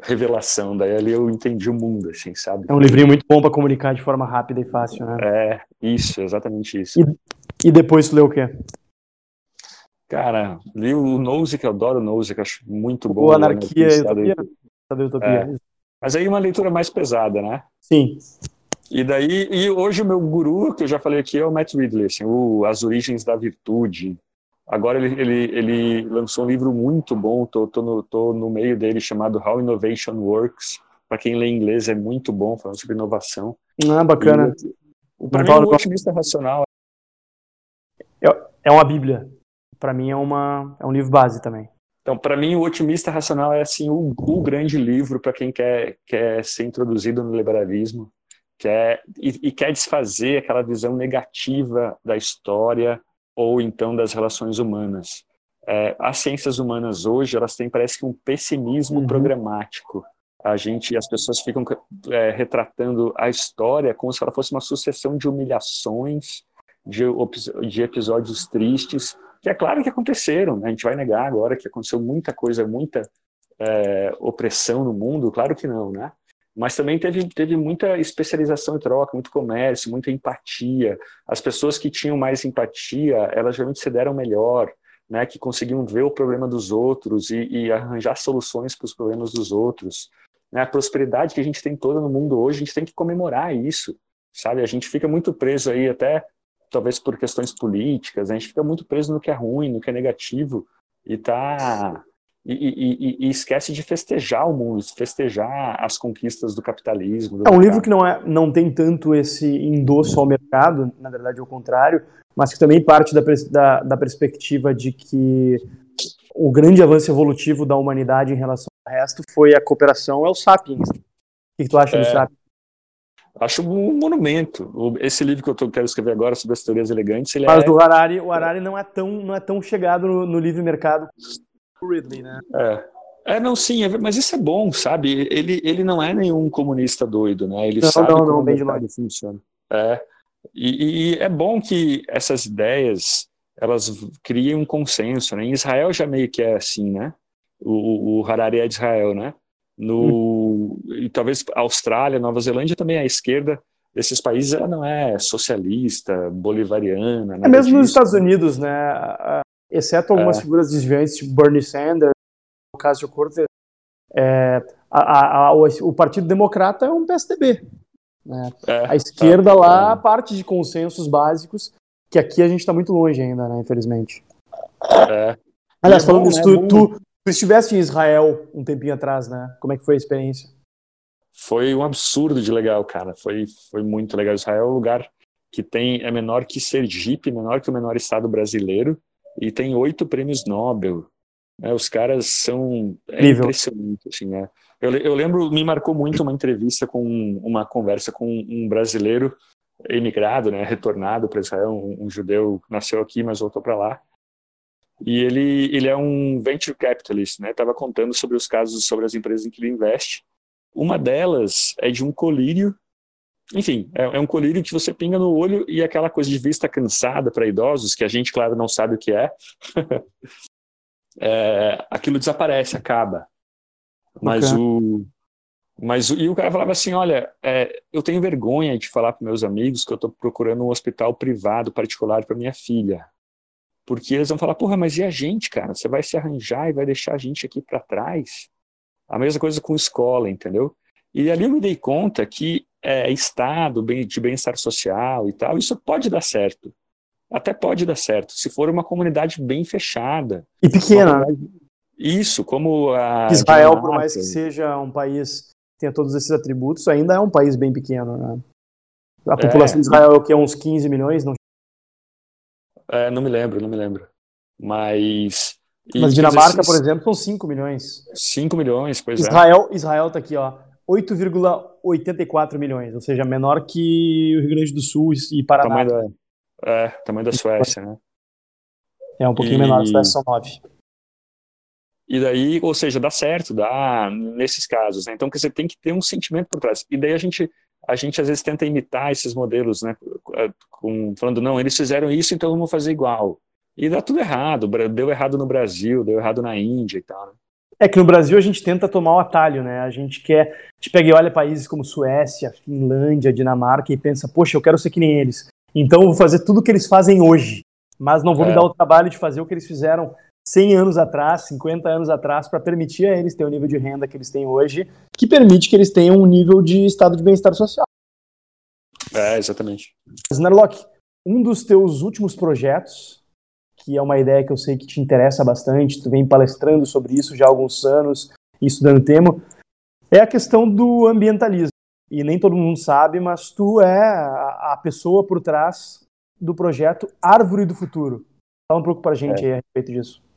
revelação. Daí ali eu entendi o mundo, assim, sabe? É um livrinho muito bom para comunicar de forma rápida e fácil, né? É, isso, exatamente isso. E, e depois tu leu o quê? Cara, li o Nose, que eu adoro o Nose, que eu acho muito bom. O Anarquia e Utopia? Utopia. É. Mas aí uma leitura mais pesada, né? Sim. E daí, e hoje o meu guru, que eu já falei aqui, é o Matt Ridley, assim, o As Origens da Virtude. Agora ele, ele, ele lançou um livro muito bom, tô, tô, no, tô no meio dele, chamado How Innovation Works. Para quem lê inglês é muito bom, falando sobre inovação. Ah, bacana. Para mim, o otimista racional é, é uma bíblia. Para mim é, uma, é um livro base também. Então, para mim, o otimista racional é assim o, o grande livro para quem quer, quer ser introduzido no liberalismo quer e, e quer desfazer aquela visão negativa da história ou então das relações humanas. É, as ciências humanas hoje elas têm parece que um pessimismo uhum. programático. A gente, as pessoas ficam é, retratando a história como se ela fosse uma sucessão de humilhações, de, de episódios tristes, que é claro que aconteceram, né? a gente vai negar agora que aconteceu muita coisa, muita é, opressão no mundo, claro que não, né? Mas também teve, teve muita especialização e troca, muito comércio, muita empatia. As pessoas que tinham mais empatia, elas geralmente se deram melhor, né? Que conseguiam ver o problema dos outros e, e arranjar soluções para os problemas dos outros. Né? A prosperidade que a gente tem toda no mundo hoje, a gente tem que comemorar isso, sabe? A gente fica muito preso aí até talvez por questões políticas, né? a gente fica muito preso no que é ruim, no que é negativo, e tá e, e, e, esquece de festejar o mundo, festejar as conquistas do capitalismo. Do é um livro que não, é, não tem tanto esse endosso ao mercado, na verdade é o contrário, mas que também parte da, da, da perspectiva de que o grande avanço evolutivo da humanidade em relação ao resto foi a cooperação, é o Sapiens. O que tu acha é, do Sapiens? Acho um monumento. Esse livro que eu tô, quero escrever agora sobre as teorias elegantes, ele Mas é... o Harari, o Harari não é tão, não é tão chegado no, no livre mercado o Ridley, né? É. É, não, sim, é, mas isso é bom, sabe? Ele, ele não é nenhum comunista doido, né? Ele não, sabe não, como não, o mercado funciona. É. E, e, é bom que essas ideias, elas criem um consenso, né? Em Israel já meio que é assim, né? O, o Harari é de Israel, né? No. E talvez Austrália, Nova Zelândia também a esquerda desses países ela não é socialista, bolivariana. É mesmo disso. nos Estados Unidos, né? Exceto algumas é. figuras desviantes, tipo Bernie Sanders, o caso de Cortez, é, a, a, a, o Partido Democrata é um PSDB. Né? É, a esquerda lá é. parte de consensos básicos, que aqui a gente está muito longe ainda, né? Infelizmente. É. Aliás, é falando isso, né? tu, tu, Tu estiveste em Israel um tempinho atrás, né? Como é que foi a experiência? Foi um absurdo de legal, cara. Foi, foi muito legal. Israel é um lugar que tem é menor que Sergipe, menor que o menor estado brasileiro, e tem oito prêmios Nobel. É, os caras são é impressionante, assim, né? Eu, eu lembro, me marcou muito uma entrevista com uma conversa com um brasileiro emigrado, né, retornado para Israel, um, um judeu nasceu aqui, mas voltou para lá. E ele, ele é um venture capitalist, né? Estava contando sobre os casos, sobre as empresas em que ele investe. Uma delas é de um colírio. Enfim, é, é um colírio que você pinga no olho e aquela coisa de vista cansada para idosos, que a gente, claro, não sabe o que é. é aquilo desaparece, acaba. Mas okay. o. Mas e o cara falava assim, olha, é, eu tenho vergonha de falar para meus amigos que eu estou procurando um hospital privado particular para minha filha. Porque eles vão falar, porra, mas e a gente, cara? Você vai se arranjar e vai deixar a gente aqui para trás? A mesma coisa com escola, entendeu? E ali eu me dei conta que é, Estado, bem, de bem-estar social e tal, isso pode dar certo. Até pode dar certo, se for uma comunidade bem fechada. E pequena. Isso, como a. Israel, por mais que seja um país que tenha todos esses atributos, ainda é um país bem pequeno. Né? A população é. de Israel é o que? Uns 15 milhões? Não é, não me lembro, não me lembro. Mas. Mas Dinamarca, por exemplo, são 5 milhões. 5 milhões, pois Israel, é. Israel tá aqui, ó. 8,84 milhões, ou seja, menor que o Rio Grande do Sul e Paraná. Tamanho da, é, tamanho da Suécia, né? É um pouquinho e... menor, a Suécia são 9. E daí, ou seja, dá certo, dá nesses casos, né? Então, você tem que ter um sentimento por trás. E daí a gente a gente às vezes tenta imitar esses modelos, né? Com, falando, não, eles fizeram isso, então vamos fazer igual. E dá tudo errado. Deu errado no Brasil, deu errado na Índia e tal. Né? É que no Brasil a gente tenta tomar o atalho, né? A gente quer. A gente pega e olha países como Suécia, Finlândia, Dinamarca e pensa, poxa, eu quero ser que nem eles. Então eu vou fazer tudo o que eles fazem hoje. Mas não vou é. me dar o trabalho de fazer o que eles fizeram 100 anos atrás, 50 anos atrás, para permitir a eles ter o nível de renda que eles têm hoje, que permite que eles tenham um nível de estado de bem-estar social. É, exatamente. Snarlock, um dos teus últimos projetos, que é uma ideia que eu sei que te interessa bastante, tu vem palestrando sobre isso já há alguns anos estudando o tema, é a questão do ambientalismo. E nem todo mundo sabe, mas tu é a pessoa por trás do projeto Árvore do Futuro. Fala um pouco para a gente é. a respeito disso.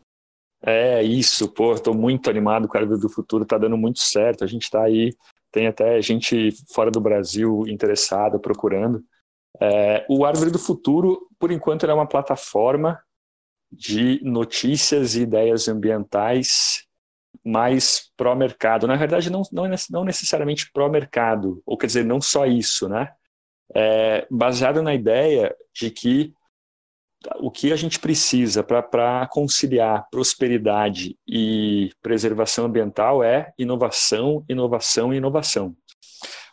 É isso, pô, estou muito animado com a Árvore do Futuro, tá dando muito certo. A gente está aí, tem até gente fora do Brasil interessada, procurando. É, o Árvore do Futuro, por enquanto, é uma plataforma de notícias e ideias ambientais mais pró-mercado. Na verdade, não, não, não necessariamente pró-mercado, ou quer dizer, não só isso, né? É, baseado na ideia de que o que a gente precisa para conciliar prosperidade e preservação ambiental é inovação, inovação e inovação.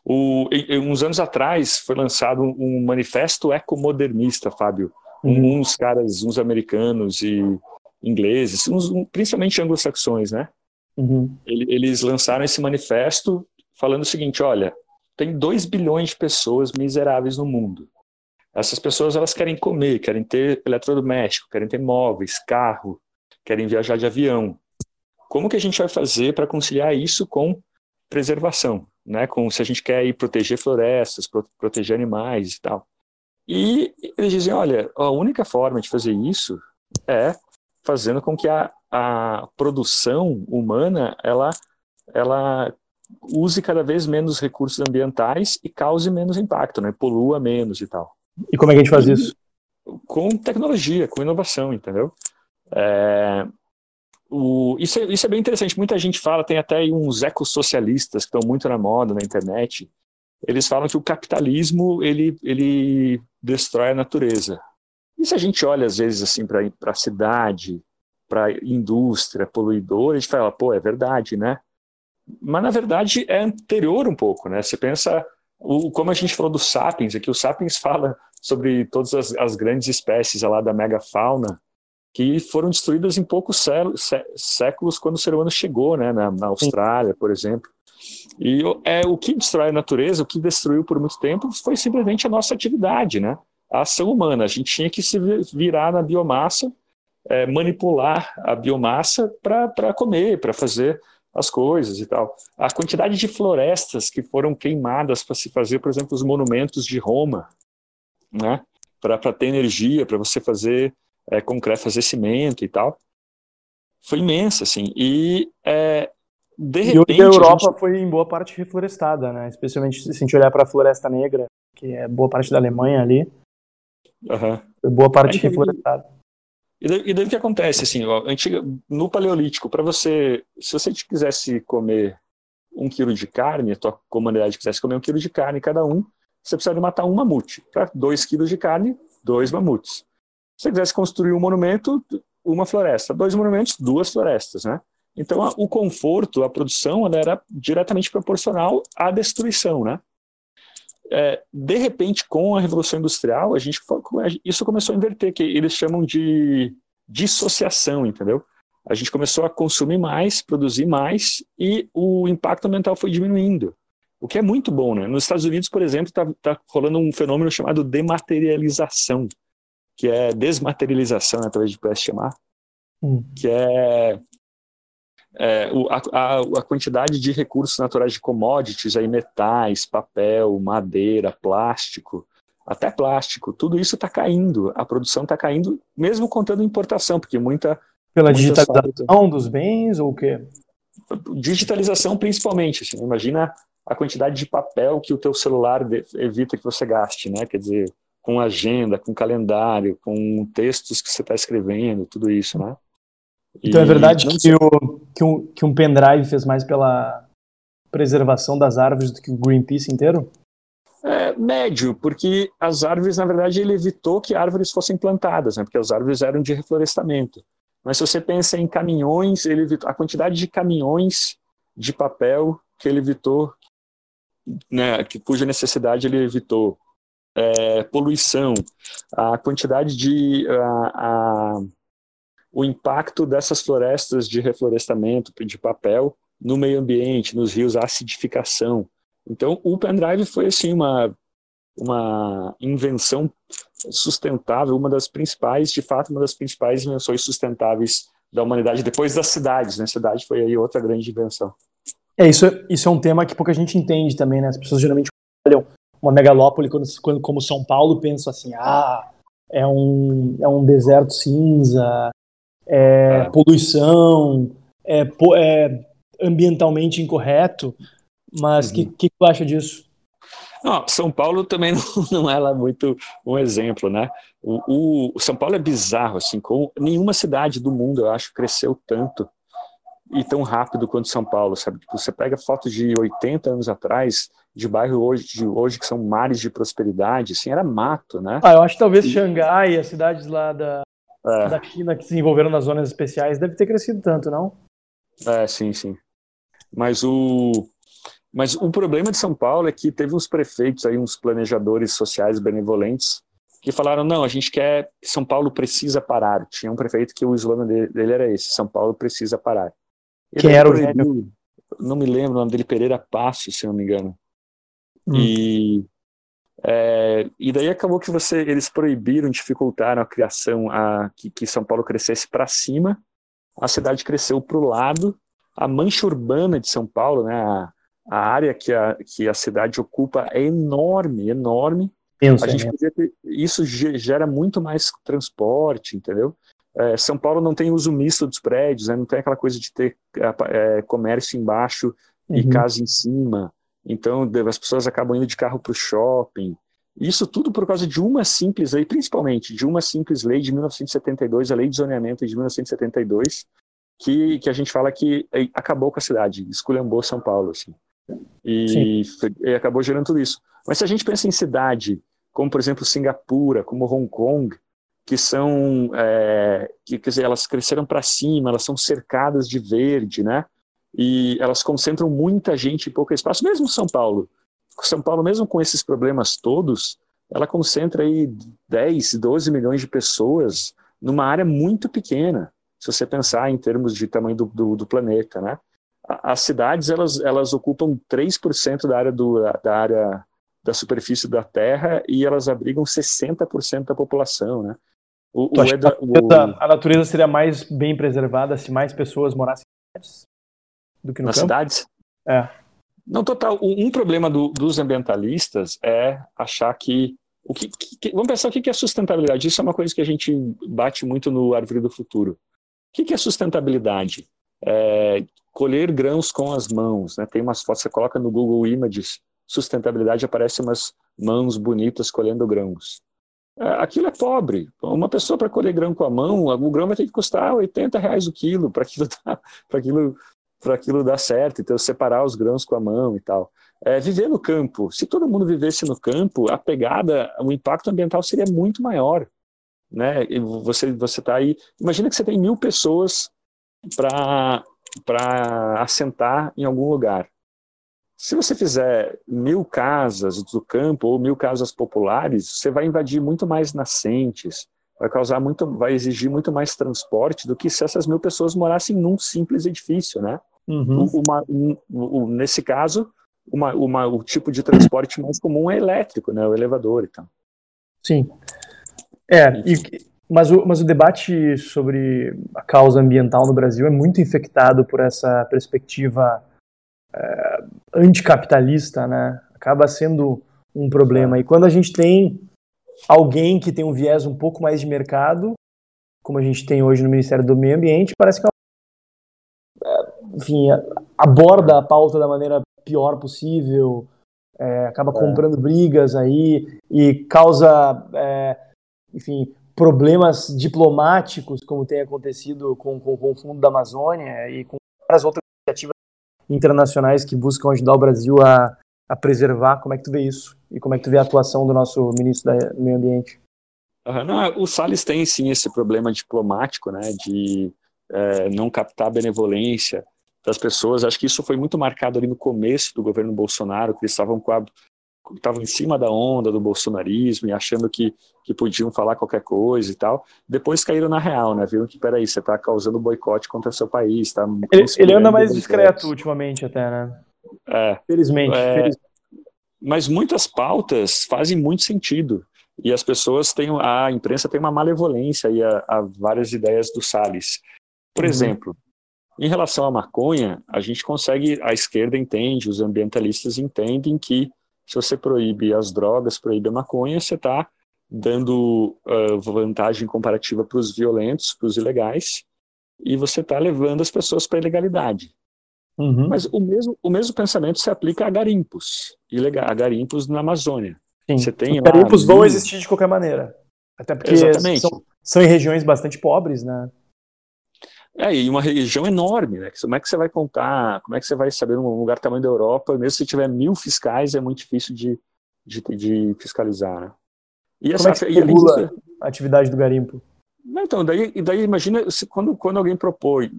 O, uns anos atrás foi lançado um manifesto ecomodernista, Fábio. Uhum. Uns caras, uns americanos e ingleses, uns, principalmente anglo-saxões, né? Uhum. Eles lançaram esse manifesto falando o seguinte: olha, tem 2 bilhões de pessoas miseráveis no mundo. Essas pessoas elas querem comer, querem ter eletrodoméstico, querem ter móveis, carro, querem viajar de avião. Como que a gente vai fazer para conciliar isso com preservação, né? Com se a gente quer ir proteger florestas, pro, proteger animais e tal. E eles dizem, olha, a única forma de fazer isso é fazendo com que a, a produção humana ela ela use cada vez menos recursos ambientais e cause menos impacto, né? Polua menos e tal. E como é que a gente faz isso? Com tecnologia, com inovação, entendeu? É, o, isso, é, isso é bem interessante. Muita gente fala, tem até uns ecossocialistas que estão muito na moda na internet. Eles falam que o capitalismo ele, ele destrói a natureza. E se a gente olha, às vezes, assim, para a cidade, para a indústria poluidora, a gente fala, pô, é verdade, né? Mas, na verdade, é anterior um pouco, né? Você pensa, o, como a gente falou do Sapiens, aqui o Sapiens fala sobre todas as, as grandes espécies lá da megafauna, que foram destruídas em poucos séculos quando o ser humano chegou, né, na, na Austrália, por exemplo. E é o que destrói a natureza, o que destruiu por muito tempo, foi simplesmente a nossa atividade, né? A ação humana. A gente tinha que se virar na biomassa, é, manipular a biomassa para comer, para fazer as coisas e tal. A quantidade de florestas que foram queimadas para se fazer, por exemplo, os monumentos de Roma, né? Para ter energia, para você fazer é, concreto, fazer cimento e tal. Foi imensa, assim. E é, de repente. E a Europa a gente... foi em boa parte reflorestada, né? Especialmente se a gente olhar para a Floresta Negra, que é boa parte da Alemanha ali. Uhum. Foi boa parte é, reflorestada. E daí, o que acontece, assim, ó, antiga, no Paleolítico, para você, se você quisesse comer um quilo de carne, a tua comunidade quisesse comer um quilo de carne cada um, você precisaria matar um mamute. Para dois quilos de carne, dois mamutes. Se você quisesse construir um monumento, uma floresta. Dois monumentos, duas florestas, né? Então, a, o conforto, a produção, ela era diretamente proporcional à destruição, né? É, de repente, com a Revolução Industrial, a gente isso começou a inverter, que eles chamam de dissociação, entendeu? A gente começou a consumir mais, produzir mais e o impacto ambiental foi diminuindo. O que é muito bom, né? Nos Estados Unidos, por exemplo, está tá rolando um fenômeno chamado dematerialização, que é desmaterialização, né, talvez a gente pudesse chamar, hum. que é é, a, a, quantidade de recursos naturais de commodities, aí metais, papel, madeira, plástico, até plástico, tudo isso está caindo. A produção está caindo, mesmo contando importação, porque muita. Pela digitalização dos bens ou o quê? Digitalização principalmente. Assim, imagina a quantidade de papel que o teu celular evita que você gaste, né? Quer dizer, com agenda, com calendário, com textos que você está escrevendo, tudo isso, né? Então é verdade que, o, que, um, que um pendrive fez mais pela preservação das árvores do que o Greenpeace inteiro? É, médio, porque as árvores, na verdade, ele evitou que árvores fossem plantadas, né, porque as árvores eram de reflorestamento. Mas se você pensa em caminhões, ele evitou, a quantidade de caminhões de papel que ele evitou, né, que, cuja necessidade ele evitou, é, poluição, a quantidade de a, a o impacto dessas florestas de reflorestamento, de papel, no meio ambiente, nos rios, a acidificação. Então, o pendrive foi assim uma uma invenção sustentável, uma das principais, de fato, uma das principais invenções sustentáveis da humanidade depois das cidades, né? A cidade foi aí outra grande invenção. É isso, isso é um tema que pouca gente entende também, né? As pessoas geralmente olham uma megalópole quando, quando como São Paulo pensam assim, ah, é um é um deserto cinza, é, é. poluição, é, é, ambientalmente incorreto. Mas o uhum. que, que tu acha disso? Não, São Paulo também não, não é lá muito um exemplo, né? O, o, São Paulo é bizarro, assim, como nenhuma cidade do mundo, eu acho, cresceu tanto ir tão rápido quanto São Paulo, sabe? Tipo, você pega fotos de 80 anos atrás, de bairro hoje, de hoje que são mares de prosperidade, assim, era mato, né? Ah, eu acho que talvez e... Xangai, as cidades lá da, é. da China que se desenvolveram nas zonas especiais, deve ter crescido tanto, não? É, sim, sim. Mas o, mas o problema de São Paulo é que teve uns prefeitos aí, uns planejadores sociais benevolentes, que falaram, não, a gente quer, São Paulo precisa parar. Tinha um prefeito que o slogan dele, era esse, São Paulo precisa parar. Quem era o gênio? Não me lembro o nome dele, Pereira Passo, se não me engano. Hum. E, é, e daí acabou que você, eles proibiram, dificultaram a criação, a, que, que São Paulo crescesse para cima, a cidade cresceu para o lado, a mancha urbana de São Paulo, né, a, a área que a, que a cidade ocupa é enorme, enorme. Penso, a gente é. podia ter, isso gera muito mais transporte, entendeu? É, São Paulo não tem uso misto dos prédios, né? não tem aquela coisa de ter é, comércio embaixo e uhum. casa em cima. Então as pessoas acabam indo de carro para o shopping. Isso tudo por causa de uma simples lei, principalmente de uma simples lei de 1972, a Lei de Zoneamento de 1972, que, que a gente fala que é, acabou com a cidade, esculhambou São Paulo. Assim. E, e, acabou gerando tudo isso. Mas se a gente pensa em cidade, como por exemplo Singapura, como Hong Kong, que são, é, que, quer dizer, elas cresceram para cima, elas são cercadas de verde, né? E elas concentram muita gente em pouco espaço, mesmo São Paulo. São Paulo, mesmo com esses problemas todos, ela concentra aí 10, 12 milhões de pessoas numa área muito pequena, se você pensar em termos de tamanho do, do, do planeta, né? as cidades elas, elas ocupam 3% da área, do, da área da superfície da Terra e elas abrigam 60% da população, né? O, o, Eda, o, a natureza seria mais bem preservada se mais pessoas morassem em cidades do que no nas campo? cidades? É. Não, total. Um problema do, dos ambientalistas é achar que o que, que, vamos pensar o que é sustentabilidade. Isso é uma coisa que a gente bate muito no Árvore do Futuro. O que é sustentabilidade? É, colher grãos com as mãos. Né? Tem umas fotos, você coloca no Google Images, sustentabilidade, aparecem umas mãos bonitas colhendo grãos. É, aquilo é pobre. Uma pessoa para colher grão com a mão, o grão vai ter que custar 80 reais o quilo para aquilo, dar, aquilo, aquilo dar certo. Então, separar os grãos com a mão e tal. É, viver no campo. Se todo mundo vivesse no campo, a pegada, o impacto ambiental seria muito maior. Né? E você você está aí. Imagina que você tem mil pessoas para para assentar em algum lugar. Se você fizer mil casas do campo ou mil casas populares, você vai invadir muito mais nascentes, vai causar muito, vai exigir muito mais transporte do que se essas mil pessoas morassem num simples edifício, né? Uhum. Uma, um, um, nesse caso, uma, uma, o tipo de transporte mais comum é elétrico, né? O elevador e tal. Sim. É, e, mas o, mas o debate sobre a causa ambiental no Brasil é muito infectado por essa perspectiva é, anticapitalista, né? Acaba sendo um problema. E quando a gente tem alguém que tem um viés um pouco mais de mercado, como a gente tem hoje no Ministério do Meio Ambiente, parece que ela, é, enfim, aborda a pauta da maneira pior possível, é, acaba é. comprando brigas aí e causa, é, enfim, problemas diplomáticos, como tem acontecido com, com, com o Fundo da Amazônia e com várias outras iniciativas internacionais que buscam ajudar o Brasil a, a preservar. Como é que tu vê isso? E como é que tu vê a atuação do nosso ministro do Meio Ambiente? Uhum, não, o Salles tem sim esse problema diplomático, né, de é, não captar benevolência das pessoas. Acho que isso foi muito marcado ali no começo do governo Bolsonaro, que eles estavam com a estavam em cima da onda do bolsonarismo e achando que, que podiam falar qualquer coisa e tal. Depois caíram na real, né? Viram que, peraí, você está causando boicote contra o seu país. Tá ele, ele anda mais discreto ultimamente até, né? É. Felizmente, é, felizmente. Mas muitas pautas fazem muito sentido. E as pessoas têm, a imprensa tem uma malevolência aí a, a várias ideias do Salles. Por uhum. exemplo, em relação à maconha, a gente consegue, a esquerda entende, os ambientalistas entendem que se você proíbe as drogas, proíbe a maconha, você está dando uh, vantagem comparativa para os violentos, para os ilegais, e você está levando as pessoas para a ilegalidade. Uhum. Mas o mesmo, o mesmo pensamento se aplica a garimpos, ilegal, a garimpos na Amazônia. Sim. Você tem Os garimpos vão existir de qualquer maneira. Até porque são, são, em regiões bastante pobres, né? É, e uma região enorme, né? Como é que você vai contar? Como é que você vai saber num lugar tamanho da Europa? Mesmo se tiver mil fiscais, é muito difícil de, de, de fiscalizar, né? E essa, Como é que você regula a atividade do garimpo? Não, então, daí, daí imagina se, quando, quando alguém propõe,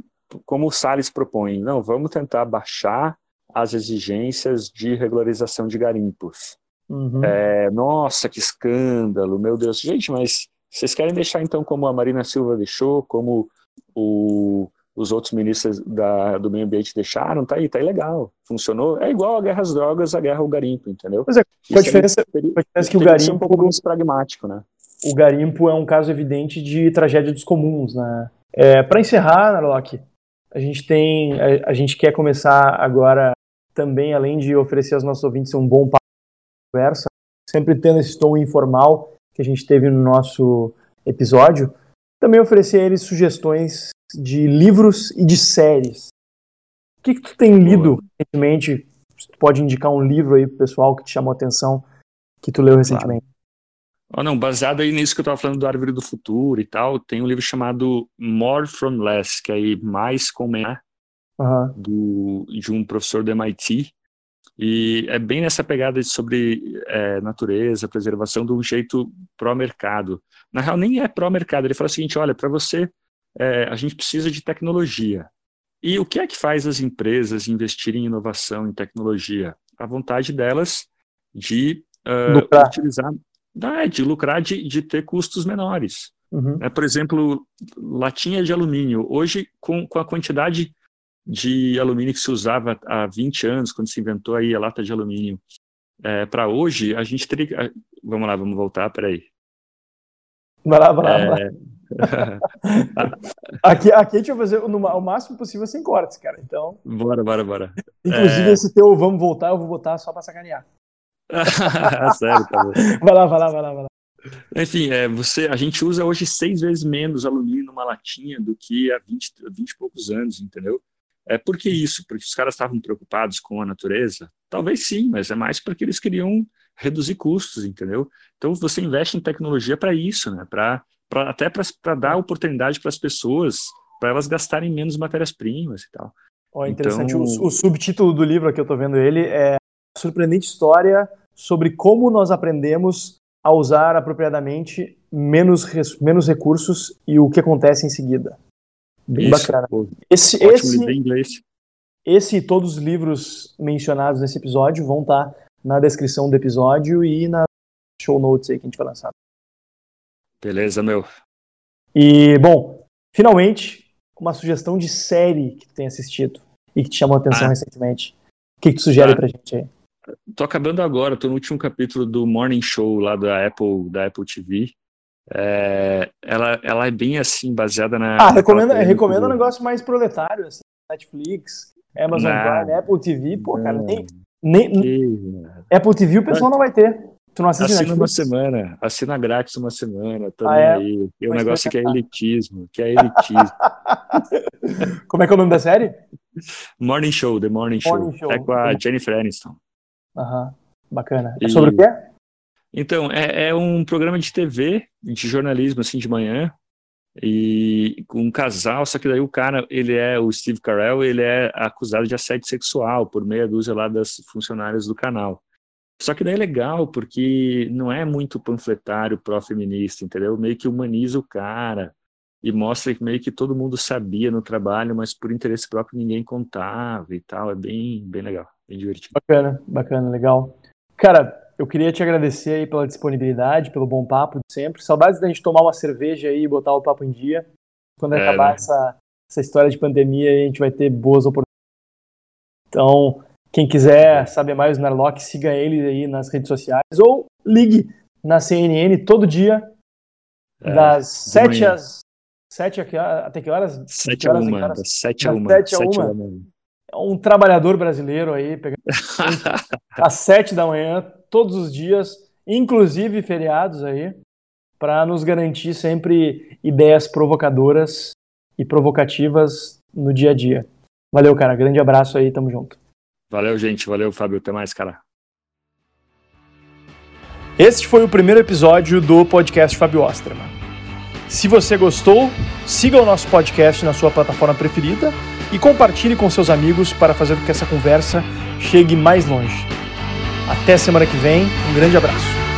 como o Salles propõe, não, vamos tentar baixar as exigências de regularização de garimpos. Uhum. É, nossa, que escândalo, meu Deus. Gente, mas vocês querem deixar então como a Marina Silva deixou, como o, os outros ministros da, do meio ambiente deixaram, tá aí, tá aí legal, funcionou. É igual a guerra às drogas, a guerra ao garimpo, entendeu? Mas é, a diferença, teria, a diferença é que o garimpo... um pouco mais pragmático, né? O garimpo é um caso evidente de tragédia dos comuns, né? É, Para encerrar, Narlock, a gente tem, a, a, gente quer começar agora também, além de oferecer aos nossos ouvintes um bom papo conversa, sempre tendo esse tom informal que a gente teve no nosso episódio, também oferecer a eles sugestões de livros e de séries. O que, que tu tem lido recentemente? Tu pode indicar um livro aí pro pessoal que te chamou a atenção, que tu leu recentemente. Claro. Oh, não, baseado aí nisso que eu estava falando do Árvore do Futuro e tal, tem um livro chamado More from Less, que é aí mais com menos, uhum. do, de um professor do MIT, e é bem nessa pegada sobre é, natureza, preservação, de um jeito pró-mercado. Na real, nem é pró-mercado. Ele fala o seguinte: olha, para você, é, a gente precisa de tecnologia. E o que é que faz as empresas investirem em inovação, em tecnologia? A vontade delas de uh, utilizar, é, de lucrar, de, de ter custos menores. Uhum. É, por exemplo, latinha de alumínio. Hoje, com, com a quantidade de alumínio que se usava há 20 anos, quando se inventou aí a lata de alumínio, é, para hoje, a gente teria. Vamos lá, vamos voltar, peraí. Vai lá, vai lá. É... Vai lá. aqui, aqui a gente vai fazer no, o máximo possível sem cortes, cara. Então. Bora, bora, bora. Inclusive, é... esse teu vamos voltar, eu vou botar só pra sacanear. Sério, tá bom. Vai lá, vai lá, vai lá, vai lá. Enfim, é, você, a gente usa hoje seis vezes menos alumínio numa latinha do que há 20, 20 e poucos anos, entendeu? É, por que isso? Porque os caras estavam preocupados com a natureza? Talvez sim, mas é mais porque eles queriam reduzir custos, entendeu? Então você investe em tecnologia para isso, né? Pra, pra até para dar oportunidade para as pessoas, para elas gastarem menos matérias-primas e tal. Oh, interessante. Então... O, o, subtítulo do livro que eu estou vendo ele é surpreendente história sobre como nós aprendemos a usar apropriadamente menos, menos recursos e o que acontece em seguida. Bem Isso, bacana. Pô, esse, esse, esse e todos os livros mencionados nesse episódio vão estar na descrição do episódio e na show notes aí que a gente vai lançar. Beleza, meu. E, bom, finalmente, uma sugestão de série que tu tem assistido e que te chamou a atenção ah. recentemente. O que, que tu sugere ah. pra gente aí? Tô acabando agora, tô no último capítulo do Morning Show lá da Apple, da Apple TV. É, ela, ela é bem assim, baseada na. Ah, recomenda, recomenda um negócio mais proletário, assim, Netflix, Amazon Prime, Apple TV, pô, cara, nem. nem que... Apple TV o pessoal não vai ter. Tu não assiste Assina Netflix? uma semana, assina grátis uma semana, ah, é? aí. E o negócio que é elitismo, que é elitismo. Como é que é o nome da série? Morning Show, The Morning, Morning Show. Show. É com a Jennifer Aniston. Aham, bacana. É sobre o quê? Então, é, é, um programa de TV, de jornalismo, assim, de manhã, e com um casal, só que daí o cara, ele é, o Steve Carell, ele é acusado de assédio sexual por meia dúzia lá das funcionárias do canal. Só que daí é legal, porque não é muito panfletário pró-feminista, entendeu? Meio que humaniza o cara e mostra que meio que todo mundo sabia no trabalho, mas por interesse próprio ninguém contava e tal. É bem, bem legal, bem divertido. Bacana, bacana, legal. Cara, eu queria te agradecer aí pela disponibilidade, pelo bom papo de sempre. Saudades da gente tomar uma cerveja aí e botar o papo em dia. Quando é, acabar né? essa, essa história de pandemia, a gente vai ter boas oportunidades. Então, quem quiser saber mais do Narlock, siga ele aí nas redes sociais ou ligue na CNN todo dia, é, das 7 às 7 até que horas? 7 a 1, das 7 a 1. 7 a 1. Um trabalhador brasileiro aí, pegando às 7 da manhã, todos os dias, inclusive feriados aí, para nos garantir sempre ideias provocadoras e provocativas no dia a dia. Valeu, cara. Grande abraço aí, tamo junto. Valeu, gente. Valeu, Fábio. Até mais, cara. Este foi o primeiro episódio do podcast Fábio Osterman. Se você gostou, siga o nosso podcast na sua plataforma preferida e compartilhe com seus amigos para fazer com que essa conversa chegue mais longe. Até semana que vem, um grande abraço.